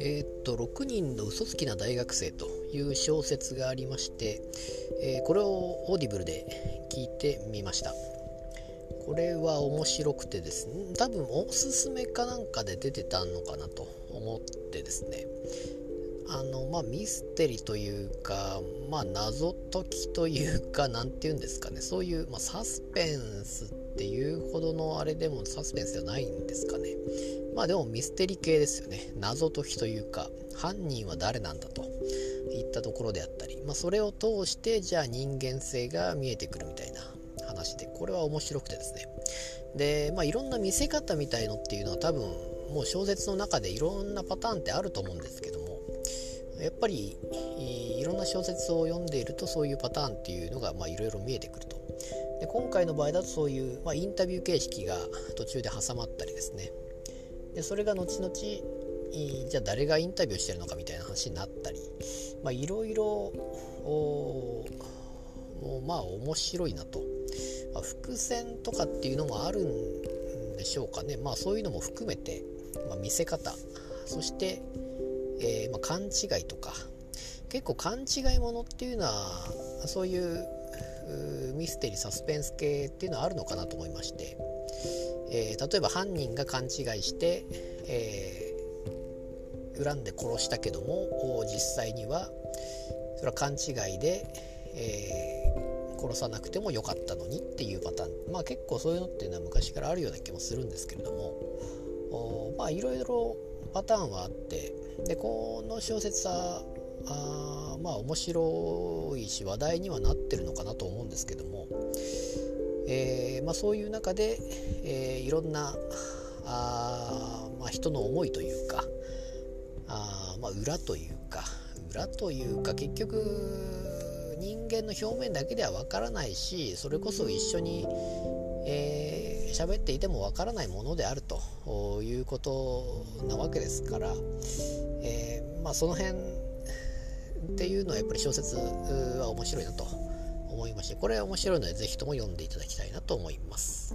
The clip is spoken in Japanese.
えー、っと6人の嘘つきな大学生という小説がありまして、えー、これをオーディブルで聞いてみました。これは面白くてですね多分おすすめかなんかで出てたのかなと思ってですね。あのまあミステリーというかまあ謎解きというか何て言うんですかね。そういう、まあ、サスペンスっていうほどのあれでもサスペンスではないんですかね。まあでもミステリー系ですよね。謎解きというか犯人は誰なんだといったところであったり、まあ、それを通してじゃあ人間性が見えてくるみたいな話でこれは面白くてですね。でまあいろんな見せ方みたいのっていうのは多分もう小説の中でいろんなパターンってあると思うんですけどもやっぱりいろんな小説を読んでいるとそういうパターンっていうのがいろいろ見えてくると。で今回の場合だとそういう、まあ、インタビュー形式が途中で挟まったりですね。でそれが後々じゃあ誰がインタビューしてるのかみたいな話になったりいろいろまあ面白いなと、まあ、伏線とかっていうのもあるんでしょうかね。まあそういうのも含めて、まあ、見せ方。そしてえー、まあ、勘違いとか結構勘違いものっていうのはそういうミステリーサスペンス系っていうのはあるのかなと思いまして、えー、例えば犯人が勘違いして、えー、恨んで殺したけども実際にはそれは勘違いで、えー、殺さなくてもよかったのにっていうパターン。まあ結構そういうのっていうのは昔からあるような気もするんですけれどもまあいろいろパターンはあってでこの小説はあまあ面白いし話題にはなってるのかなと思うんですけども、えー、まあ、そういう中で、えー、いろんなあ、まあ、人の思いというかあ、まあ、裏というか裏というか結局人間の表面だけではわからないしそれこそ一緒に、喋っていてもわからないものであるということなわけですから、えー、まあ、その辺っていうのはやっぱり小説は面白いなと思いましてこれは面白いので是非とも読んでいただきたいなと思います。